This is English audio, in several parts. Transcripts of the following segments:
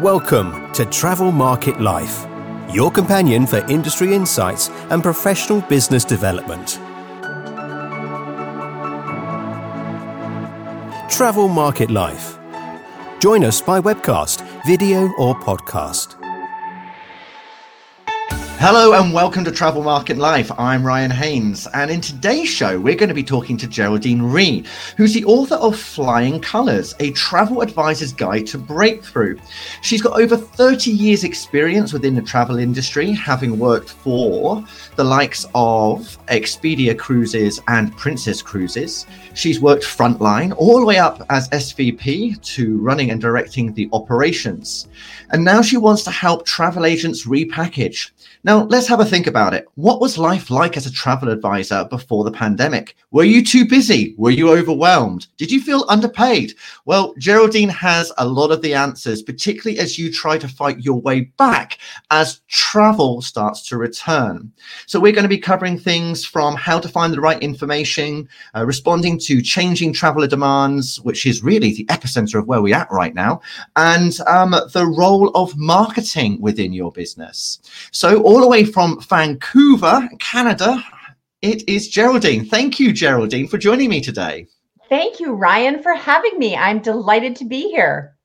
Welcome to Travel Market Life, your companion for industry insights and professional business development. Travel Market Life. Join us by webcast, video, or podcast. Hello and welcome to Travel Market Life. I'm Ryan Haynes, and in today's show, we're going to be talking to Geraldine Ree, who's the author of Flying Colours, a travel advisor's guide to breakthrough. She's got over 30 years' experience within the travel industry, having worked for the likes of Expedia Cruises and Princess Cruises. She's worked frontline all the way up as SVP to running and directing the operations. And now she wants to help travel agents repackage now, let's have a think about it. What was life like as a travel advisor before the pandemic? Were you too busy? Were you overwhelmed? Did you feel underpaid? Well, Geraldine has a lot of the answers, particularly as you try to fight your way back as travel starts to return. So, we're going to be covering things from how to find the right information, uh, responding to changing traveler demands, which is really the epicenter of where we're at right now, and um, the role of marketing within your business. So, all the way from Vancouver, Canada, it is Geraldine. Thank you, Geraldine, for joining me today. Thank you, Ryan, for having me. I'm delighted to be here.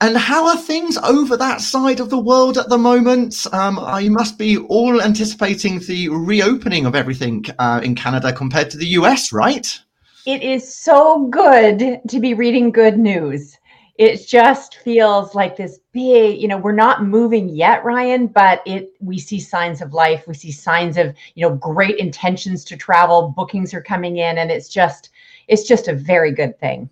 And how are things over that side of the world at the moment? Um, you must be all anticipating the reopening of everything uh, in Canada compared to the US, right? It is so good to be reading good news it just feels like this big you know we're not moving yet ryan but it we see signs of life we see signs of you know great intentions to travel bookings are coming in and it's just it's just a very good thing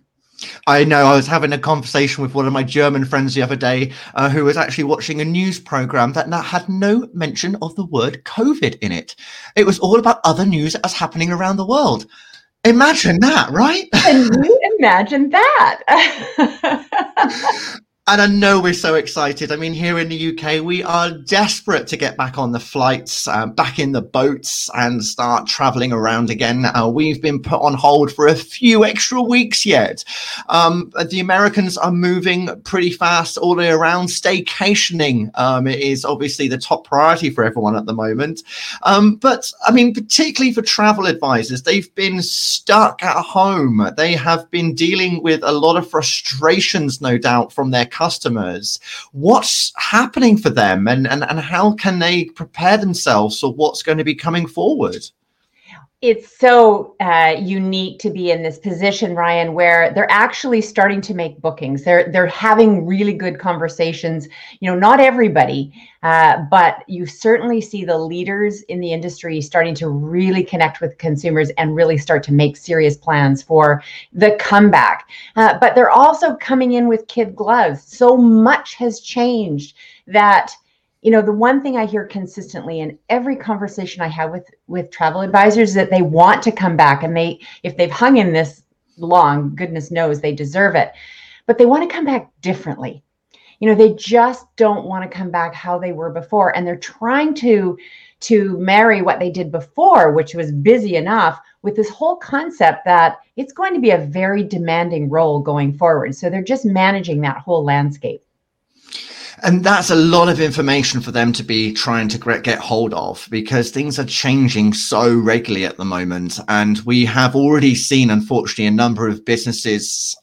I know. I was having a conversation with one of my German friends the other day uh, who was actually watching a news program that had no mention of the word COVID in it. It was all about other news that was happening around the world. Imagine that, right? imagine that? And I know we're so excited. I mean, here in the UK, we are desperate to get back on the flights, uh, back in the boats, and start traveling around again. Uh, we've been put on hold for a few extra weeks yet. Um, the Americans are moving pretty fast all the way around. Staycationing um, is obviously the top priority for everyone at the moment. Um, but I mean, particularly for travel advisors, they've been stuck at home. They have been dealing with a lot of frustrations, no doubt, from their customers. What's happening for them and, and, and how can they prepare themselves for what's going to be coming forward it's so uh, unique to be in this position, Ryan, where they're actually starting to make bookings. They're they're having really good conversations. You know, not everybody, uh, but you certainly see the leaders in the industry starting to really connect with consumers and really start to make serious plans for the comeback. Uh, but they're also coming in with kid gloves. So much has changed that you know the one thing i hear consistently in every conversation i have with with travel advisors is that they want to come back and they if they've hung in this long goodness knows they deserve it but they want to come back differently. You know they just don't want to come back how they were before and they're trying to to marry what they did before which was busy enough with this whole concept that it's going to be a very demanding role going forward. So they're just managing that whole landscape and that's a lot of information for them to be trying to get hold of because things are changing so regularly at the moment. And we have already seen, unfortunately, a number of businesses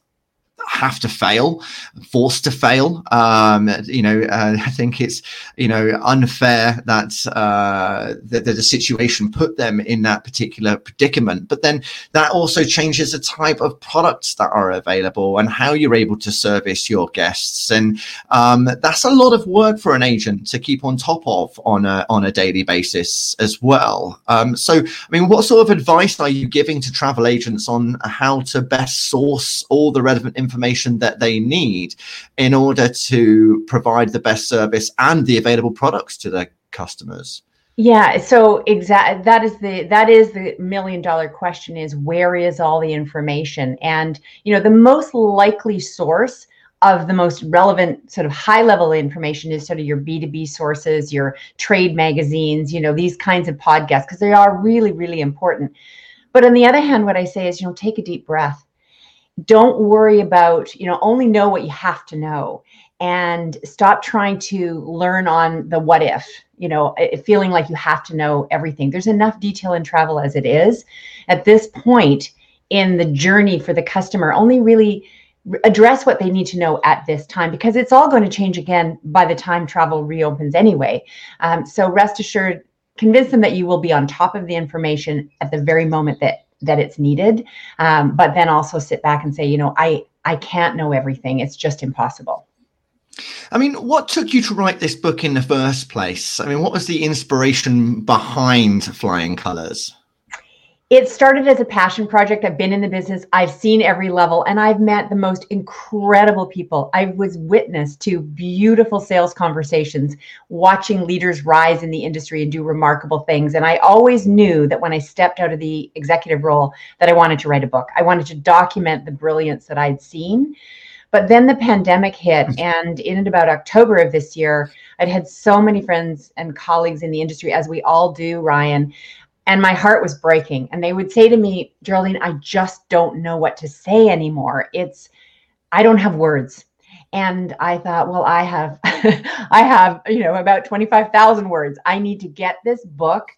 have to fail, forced to fail. Um, you know, uh, I think it's you know unfair that, uh, that that the situation put them in that particular predicament. But then that also changes the type of products that are available and how you're able to service your guests, and um, that's a lot of work for an agent to keep on top of on a on a daily basis as well. Um, so, I mean, what sort of advice are you giving to travel agents on how to best source all the relevant information? Information that they need in order to provide the best service and the available products to their customers. Yeah so exactly that is the that is the million dollar question is where is all the information? And you know the most likely source of the most relevant sort of high level information is sort of your b2b sources your trade magazines you know these kinds of podcasts because they are really really important. But on the other hand what i say is you know take a deep breath don't worry about you know only know what you have to know and stop trying to learn on the what if you know feeling like you have to know everything. There's enough detail in travel as it is. At this point in the journey for the customer only really address what they need to know at this time because it's all going to change again by the time travel reopens anyway. Um, so rest assured convince them that you will be on top of the information at the very moment that that it's needed um, but then also sit back and say you know i i can't know everything it's just impossible I mean, what took you to write this book in the first place? I mean, what was the inspiration behind Flying Colors? It started as a passion project. I've been in the business, I've seen every level, and I've met the most incredible people. I was witness to beautiful sales conversations, watching leaders rise in the industry and do remarkable things. And I always knew that when I stepped out of the executive role, that I wanted to write a book. I wanted to document the brilliance that I'd seen. But then the pandemic hit, mm. and in about October of this year, I'd had so many friends and colleagues in the industry, as we all do, Ryan, and my heart was breaking. And they would say to me geraldine i just don't know what to say anymore. It's i don't have words. And i thought well i have i have you know about 25000 words. I need to get this book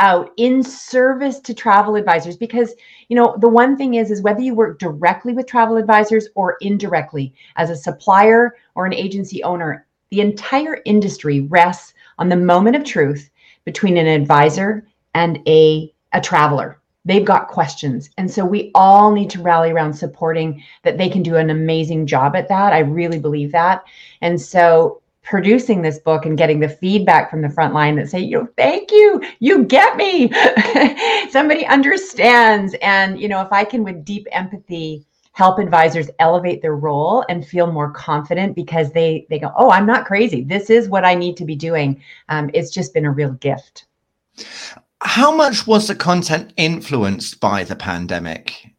out in service to travel advisors. Because you know the one thing is is whether you work directly with travel advisors or indirectly as a supplier or an agency owner the entire industry rests on the moment of truth between an advisor and a, a traveler. They've got questions. And so we all need to rally around supporting that they can do an amazing job at that. I really believe that. And so producing this book and getting the feedback from the front line that say, you know, thank you, you get me. Somebody understands. And, you know, if I can with deep empathy help advisors elevate their role and feel more confident because they they go, oh, I'm not crazy. This is what I need to be doing. Um, it's just been a real gift how much was the content influenced by the pandemic?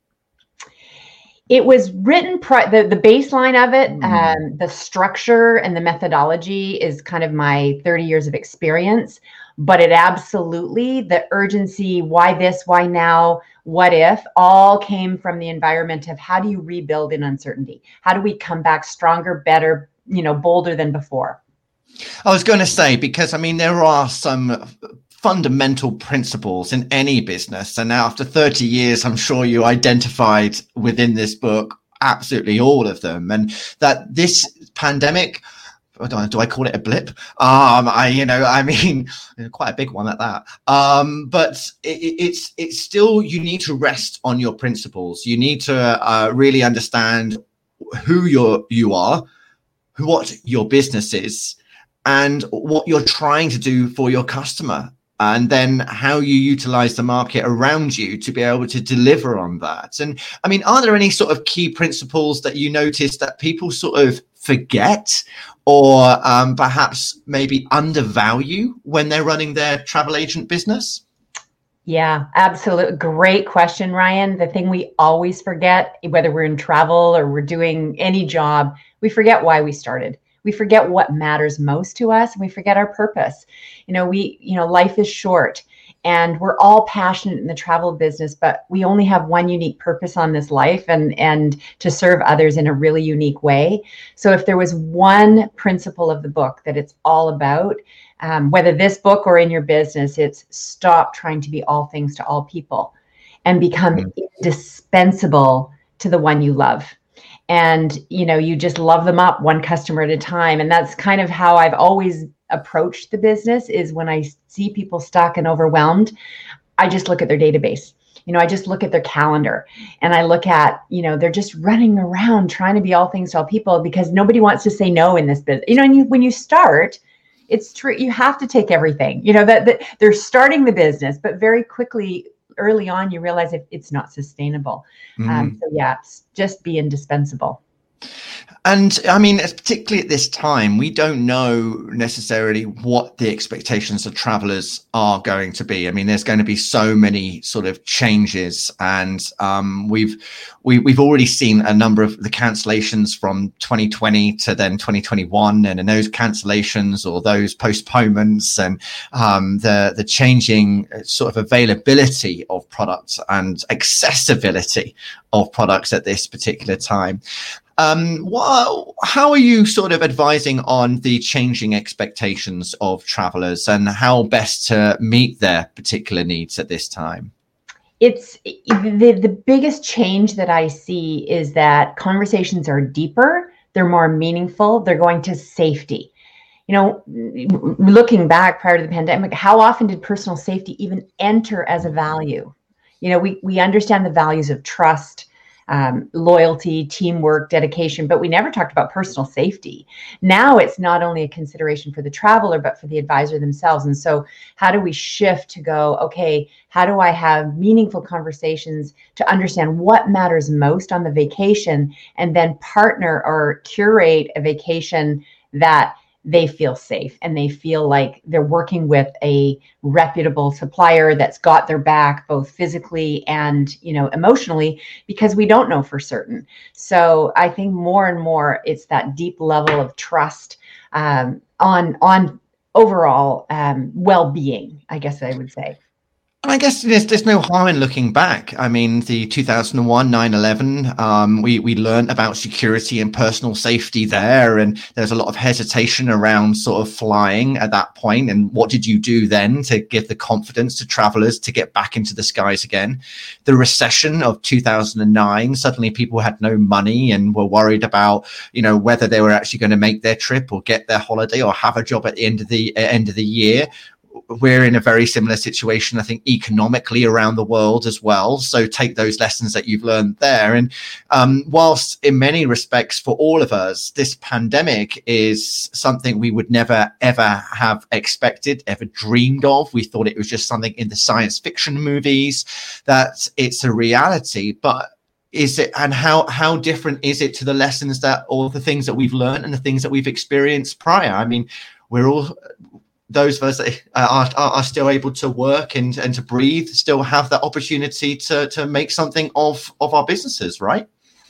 It was written, pri- the, the baseline of it, mm. um, the structure and the methodology is kind of my 30 years of experience. But it absolutely, the urgency, why this, why now, what if, all came from the environment of how do you rebuild in uncertainty? How do we come back stronger, better, you know, bolder than before? I was going to say, because I mean, there are some fundamental principles in any business. And now, after 30 years, I'm sure you identified within this book absolutely all of them. And that this pandemic, do I call it a blip? Um, I, you know, I mean, quite a big one at that. Um, but it, it's it's still you need to rest on your principles. You need to uh, really understand who you're you are, what your business is, and what you're trying to do for your customer and then how you utilize the market around you to be able to deliver on that. And I mean, are there any sort of key principles that you notice that people sort of forget or um, perhaps maybe undervalue when they're running their travel agent business? Yeah, absolutely. Great question, Ryan. The thing we always forget, whether we're in travel or we're doing any job, we forget why we started we forget what matters most to us and we forget our purpose. You know we you know life is short and we're all passionate in the travel business but we only have one unique purpose on this life and and to serve others in a really unique way. So if there was one principle of the book that it's all about um, whether this book or in your business it's stop trying to be all things to all people and become mm-hmm. indispensable to the one you love and you know you just love them up one customer at a time. And that's kind of how i've always approached the business is when i see people stuck and overwhelmed i just look at their database. You know i just look at their calendar and i look at you know they're just running around trying to be all things to all people because nobody wants to say no in this business. You know and you, when you start it's true you have to take everything. You know that, that they're starting the business but very quickly early on you realize if it's not sustainable. Um, mm-hmm. Um, so yeah, just be indispensable. And I mean, particularly at this time, we don't know necessarily what the expectations of travelers are going to be. I mean, there's going to be so many sort of changes, and um, we've we, have we have already seen a number of the cancellations from 2020 to then 2021, and in those cancellations or those postponements, and um, the the changing uh, sort of availability of products and accessibility of products at this particular time. Um, what, how are you sort of advising on the changing expectations of travelers and how best to meet their particular needs at this time? It's the, the biggest change that I see is that conversations are deeper, they're more meaningful, they're going to safety you know, looking back prior to the pandemic, how often did personal safety even enter as a value? You know, we, we understand the values of trust, um, loyalty, teamwork, dedication, but we never talked about personal safety. Now it's not only a consideration for the traveler, but for the advisor themselves. And so, how do we shift to go, okay, how do I have meaningful conversations to understand what matters most on the vacation and then partner or curate a vacation that they feel safe and they feel like they're working with a reputable supplier that's got their back both physically and you know emotionally because we don't know for certain. So i think more and more it's that deep level of trust um, on on overall um, well-being i guess i would say I guess there's, there's no harm in looking back. I mean, the 2001 9 11, um, we, we learned about security and personal safety there. And there's a lot of hesitation around sort of flying at that point. And what did you do then to give the confidence to travelers to get back into the skies again? The recession of 2009, suddenly people had no money and were worried about, you know, whether they were actually going to make their trip or get their holiday or have a job at the end of the uh, end of the year we're in a very similar situation, I think, economically around the world as well. So take those lessons that you've learned there. And um, whilst in many respects, for all of us, this pandemic is something we would never, ever have expected, ever dreamed of. We thought it was just something in the science fiction movies, that it's a reality. But is it and how how different is it to the lessons that all the things that we've learned and the things that we've experienced prior i mean we're all those of us that are, are, are, still able to work and, and to breathe still have that opportunity to, to make something of, of our businesses, right?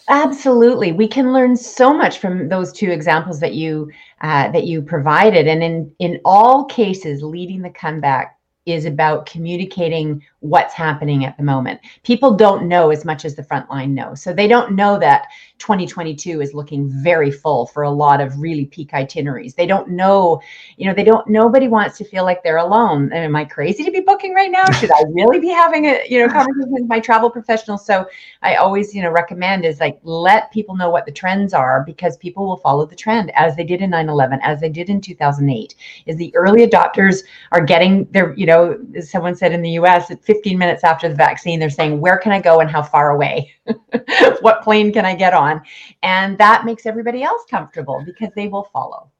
Absolutely, we can learn so much from those two examples that you uh, that you provided, and in in all cases, leading the comeback is about communicating what's happening at the moment. People don't know as much as the front line know. So they don't know that 2022 is looking very full for a lot of really peak itineraries. They don't know, you know, they don't nobody wants to feel like they're alone. Am I crazy to be booking right now? Should I really be having a, you know, conversation with my travel professional? So I always, you know, recommend is like let people know what the trends are because people will follow the trend as they did in 9/11, as they did in 2008. Is the early adopters are getting their, you know, someone said in the US, 15 minutes after the vaccine, they're saying, where can I go and how far away? what plane can I get on? And that makes everybody else comfortable because they will follow.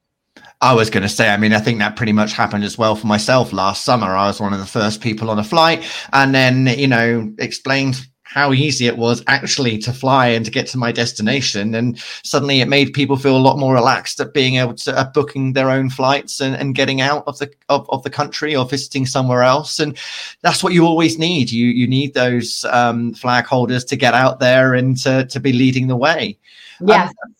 I was going to say, I mean, I think that pretty much happened as well for myself last summer. I was one of the first people on a flight and then, you know, explained how easy it was actually to fly and to get to my destination. And suddenly it made people feel a lot more relaxed at being able to uh, booking their own flights and, and getting out of the of, of the country or visiting somewhere else. And that's what you always need. You you need those um, flag holders to get out there and to, to be leading the way. Yeah. Um,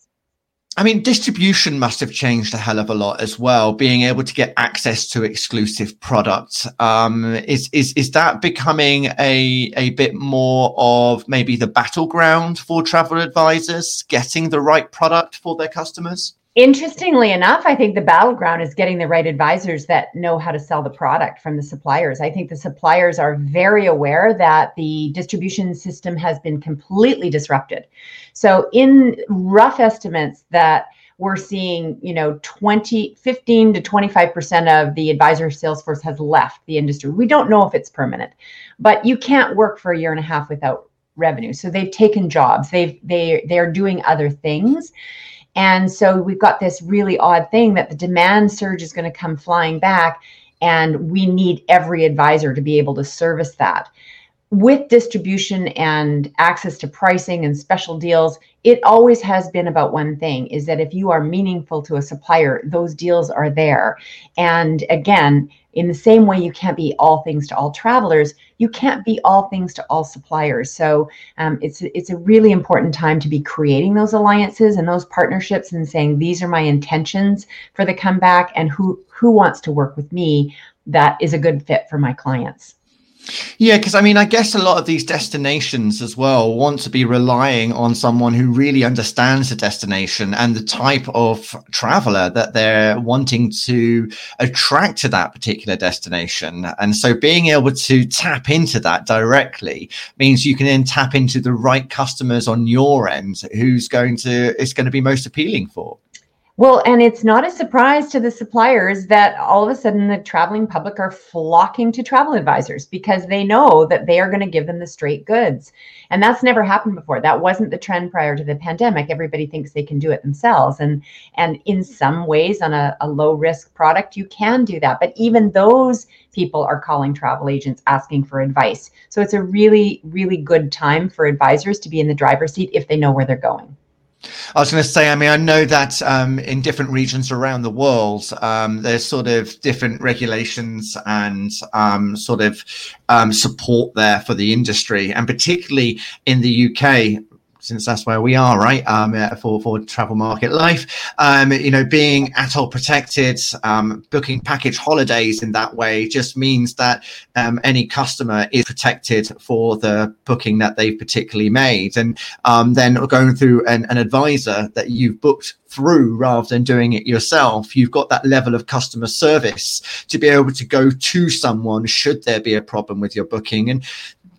I mean, distribution must have changed a hell of a lot as well. Being able to get access to exclusive products um, is is is that becoming a a bit more of maybe the battleground for travel advisors getting the right product for their customers? Interestingly enough, I think the battleground is getting the right advisors that know how to sell the product from the suppliers. I think the suppliers are very aware that the distribution system has been completely disrupted. So, in rough estimates, that we're seeing, you know, 20, 15 to 25% of the advisor sales force has left the industry. We don't know if it's permanent, but you can't work for a year and a half without revenue. So they've taken jobs. They've they they're doing other things. And so we've got this really odd thing that the demand surge is going to come flying back, and we need every advisor to be able to service that. With distribution and access to pricing and special deals, it always has been about one thing is that if you are meaningful to a supplier, those deals are there. And again, in the same way you can't be all things to all travelers you can't be all things to all suppliers so um, it's it's a really important time to be creating those alliances and those partnerships and saying these are my intentions for the comeback and who who wants to work with me that is a good fit for my clients Yeah, because I mean, I guess a lot of these destinations as well want to be relying on someone who really understands the destination and the type of traveler that they're wanting to attract to that particular destination. And so being able to tap into that directly means you can then tap into the right customers on your end who's going to, it's going to be most appealing for. Well, and it's not a surprise to the suppliers that all of a sudden the traveling public are flocking to travel advisors because they know that they are going to give them the straight goods. And that's never happened before. That wasn't the trend prior to the pandemic. Everybody thinks they can do it themselves. And and in some ways on a, a low risk product, you can do that. But even those people are calling travel agents asking for advice. So it's a really, really good time for advisors to be in the driver's seat if they know where they're going. I was going to say, I mean, I know that um, in different regions around the world, um, there's sort of different regulations and um, sort of um, support there for the industry. And particularly in the UK, since that's where we are, right? Um, for for travel market life, um, you know, being ATOL protected, um, booking package holidays in that way just means that um, any customer is protected for the booking that they've particularly made, and um, then going through an, an advisor that you've booked through rather than doing it yourself. You've got that level of customer service to be able to go to someone should there be a problem with your booking. And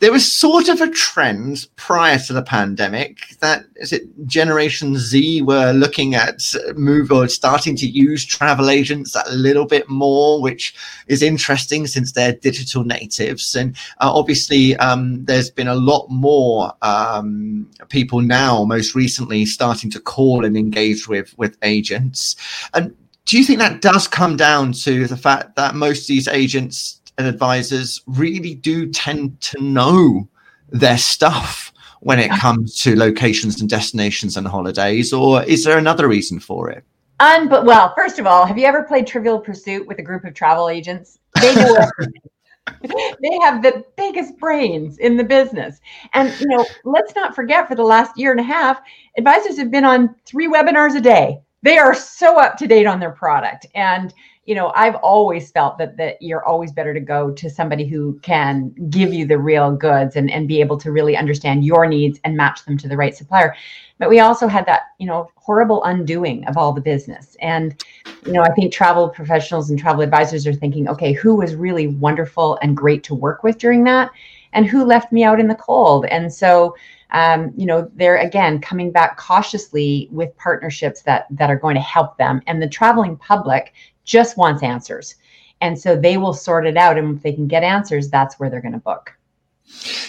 there was sort of a trend prior to the pandemic that is it Generation Z were looking at move or starting to use travel agents a little bit more, which is interesting since they're digital natives. And uh, obviously, um, there's been a lot more um, people now, most recently, starting to call and engage with with agents. And do you think that does come down to the fact that most of these agents and advisors really do tend to know their stuff when it comes to locations and destinations and holidays, or is there another reason for it? Um, but well, first of all, have you ever played Trivial Pursuit with a group of travel agents? They know they have the biggest brains in the business. And you know, let's not forget for the last year and a half, advisors have been on three webinars a day. They are so up to date on their product. And you know, I've always felt that that you're always better to go to somebody who can give you the real goods and, and be able to really understand your needs and match them to the right supplier. But we also had that, you know, horrible undoing of all the business. And, you know, I think travel professionals and travel advisors are thinking, okay, who was really wonderful and great to work with during that? And who left me out in the cold? And so um, you know, they're again coming back cautiously with partnerships that that are going to help them. And the traveling public just wants answers. And so they will sort it out. And if they can get answers, that's where they're going to book.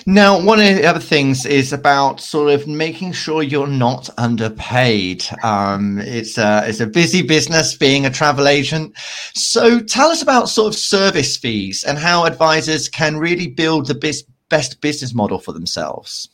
Now, one of the other things is about sort of making sure you're not underpaid. Um, it's a it's a busy business being a travel agent. So, tell us about sort of service fees and how advisors can really build the best best business model for themselves.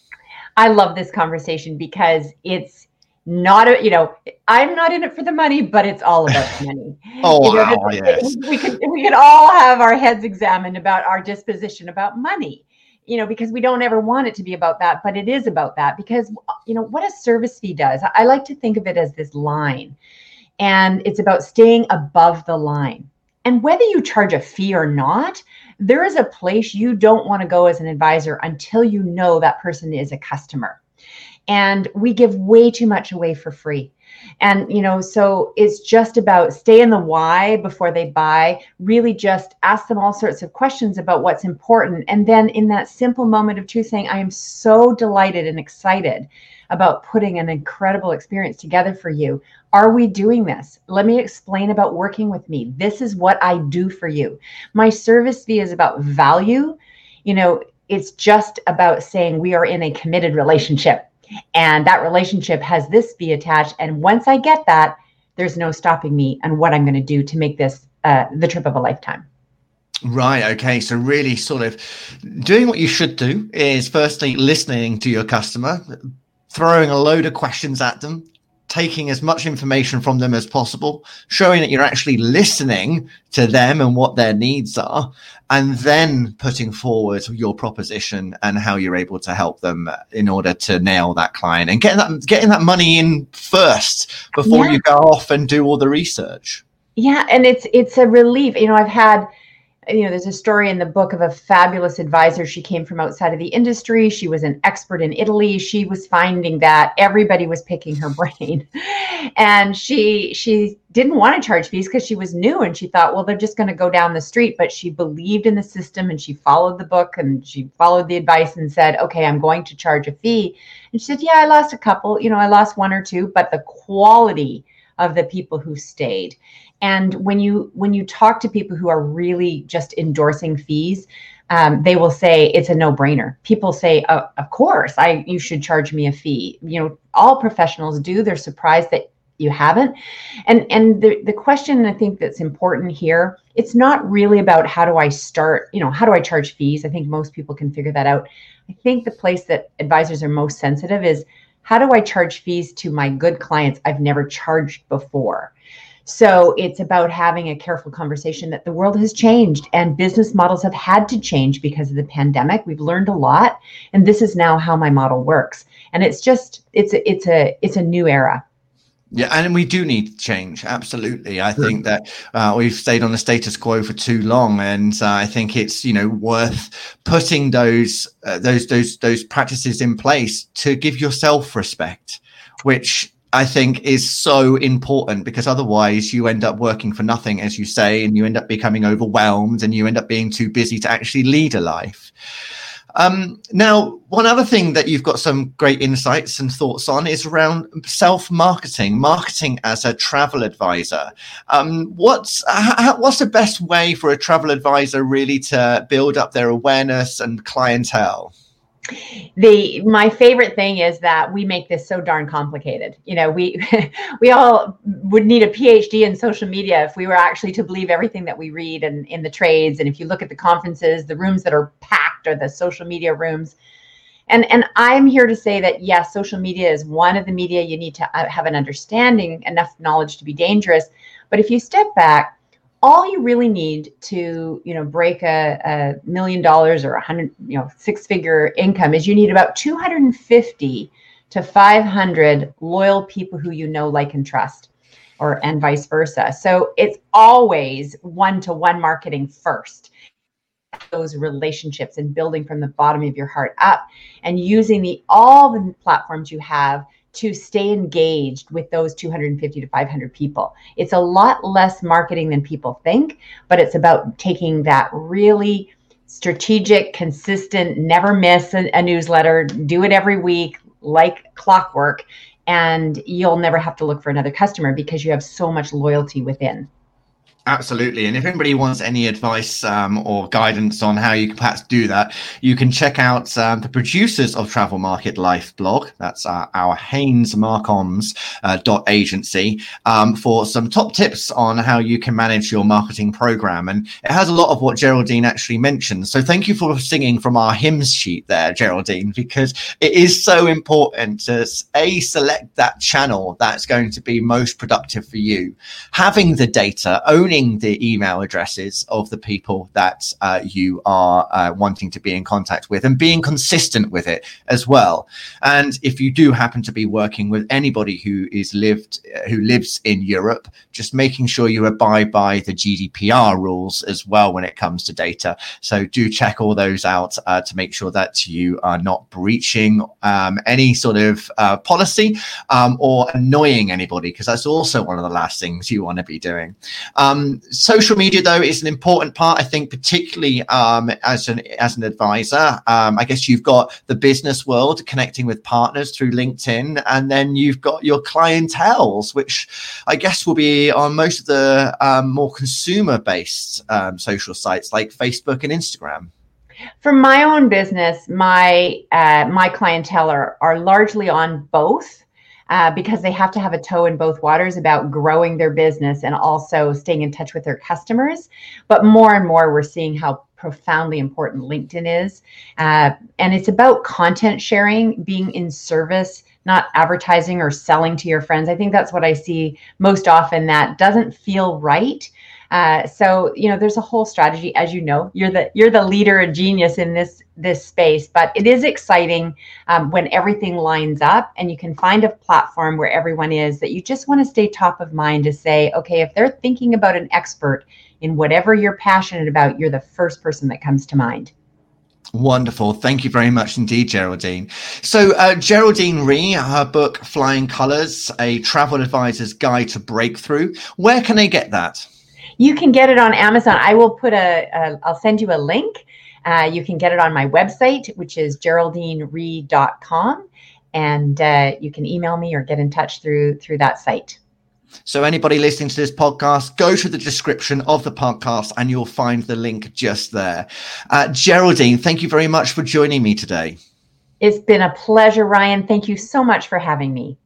I love this conversation because it's not a you know i'm not in it for the money but it's all about money. Oh you know, wow, yes. we could we could all have our heads examined about our disposition about money you know because we don't ever want it to be about that but it is about that because you know what a service fee does i like to think of it as this line and it's about staying above the line. And whether you charge a fee or not there is a place you don't want to go as an advisor until you know that person is a customer and we give way too much away for free. And you know so it's just about stay in the why before they buy. Really just ask them all sorts of questions about what's important. And then in that simple moment of truth saying i am so delighted and excited about putting an incredible experience together for you. Are we doing this? Let me explain about working with me. This is what i do for you. My service fee is about value. You know it's just about saying we are in a committed relationship and that relationship has this be attached and once i get that there's no stopping me and what i'm going to do to make this uh, the trip of a lifetime Right. Okay. So really, sort of doing what you should do is firstly listening to your customer, throwing a load of questions at them, taking as much information from them as possible, showing that you're actually listening to them and what their needs are, and then putting forward your proposition and how you're able to help them in order to nail that client and getting that getting that money in first before yeah. you go off and do all the research. Yeah, and it's it's a relief. You know, I've had you know, there's a story in the book of a fabulous advisor. She came from outside of the industry. She was an expert in Italy. She was finding that everybody was picking her brain. and she she didn't want to charge fees because she was new and she thought, well, they're just going to go down the street. But she believed in the system and she followed the book and she followed the advice and said, okay, I'm going to charge a fee. And she said, yeah, I lost a couple, you know, I lost one or two, but the quality of the people who stayed and when you when you talk to people who are really just endorsing fees um, they will say it's a no-brainer. People say oh, of course i you should charge me a fee. You know all professionals do. They're surprised that you haven't. And and the, the question i think that's important here it's not really about how do i start you know how do i charge fees? I think most people can figure that out. I think the place that advisors are most sensitive is how do i charge fees to my good clients i've never charged before so it's about having a careful conversation that the world has changed and business models have had to change because of the pandemic. We've learned a lot and this is now how my model works. And it's just it's a, it's a it's a new era. Yeah, and we do need to change. Absolutely, I think that uh, we've stayed on the status quo for too long, and uh, I think it's you know worth putting those uh, those those those practices in place to give yourself respect, which I think is so important because otherwise you end up working for nothing, as you say, and you end up becoming overwhelmed and you end up being too busy to actually lead a life. Um, now, one other thing that you've got some great insights and thoughts on is around self marketing, marketing as a travel advisor. Um, what's how, what's the best way for a travel advisor really to build up their awareness and clientele? The my favorite thing is that we make this so darn complicated. You know we we all would need a phd in social media if we were actually to believe everything that we read and in the trades. And if you look at the conferences the rooms that are packed are the social media rooms. And and i'm here to say that yes social media is one of the media you need to uh, have an understanding enough knowledge to be dangerous. But if you step back all you really need to you know break a, a million dollars or a hundred you know six figure income is you need about 250 to 500 loyal people who you know like and trust or and vice versa. So it's always one to one marketing first. Those relationships and building from the bottom of your heart up and using the all the platforms you have to stay engaged with those 250 to 500 people. It's a lot less marketing than people think, but it's about taking that really strategic, consistent, never miss a, a newsletter, do it every week like clockwork, and you'll never have to look for another customer because you have so much loyalty within. Absolutely. And if anybody wants any advice um, or guidance on how you can perhaps do that, you can check out um, the producers of Travel Market Life blog. That's uh, our Haynes Marcoms uh, dot agency um, for some top tips on how you can manage your marketing program. And it has a lot of what Geraldine actually mentioned. So thank you for singing from our hymns sheet there, Geraldine, because it is so important to A, select that channel that's going to be most productive for you. Having the data, owning the email addresses of the people that uh, you are uh, wanting to be in contact with and being consistent with it as well. And if you do happen to be working with anybody who is lived who lives in Europe, just making sure you abide by the GDPR rules as well when it comes to data. So do check all those out uh, to make sure that you are not breaching um, any sort of uh, policy um, or annoying anybody because that's also one of the last things you want to be doing. Um, social media, though, is an important part. I think, particularly um, as an as an advisor. Um, I guess you've got the business world connecting with partners through LinkedIn, and then you've got your clientels, which I guess will be on most of the um, more consumer based um, social sites like Facebook and Instagram. For my own business, my uh, my clientele are, are largely on both uh, because they have to have a toe in both waters about growing their business and also staying in touch with their customers. But more and more, we're seeing how profoundly important LinkedIn is. Uh, and it's about content sharing, being in service, not advertising or selling to your friends. I think that's what I see most often that doesn't feel right. Uh, so you know, there's a whole strategy. As you know, you're the you're the leader and genius in this this space. But it is exciting um, when everything lines up and you can find a platform where everyone is that you just want to stay top of mind to say, okay, if they're thinking about an expert in whatever you're passionate about, you're the first person that comes to mind. Wonderful. Thank you very much indeed, Geraldine. So, uh, Geraldine Ree, her book, Flying Colors, A Travel Advisor's Guide to Breakthrough. Where can they get that? You can get it on Amazon. I will put a. a I'll send you a link. Uh, you can get it on my website, which is geraldineree.com. And uh, you can email me or get in touch through through that site. So, anybody listening to this podcast, go to the description of the podcast and you'll find the link just there. Uh, Geraldine, thank you very much for joining me today. It's been a pleasure, Ryan. Thank you so much for having me.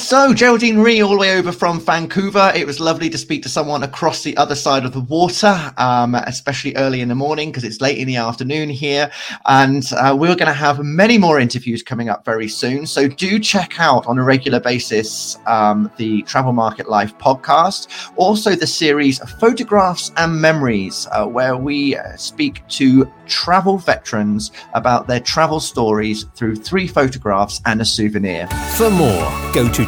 So, Geraldine Ree, all the way over from Vancouver. It was lovely to speak to someone across the other side of the water, um, especially early in the morning because it's late in the afternoon here. And uh, we're going to have many more interviews coming up very soon. So, do check out on a regular basis um, the Travel Market Life podcast, also the series Photographs and Memories, uh, where we uh, speak to travel veterans about their travel stories through three photographs and a souvenir. For more, go to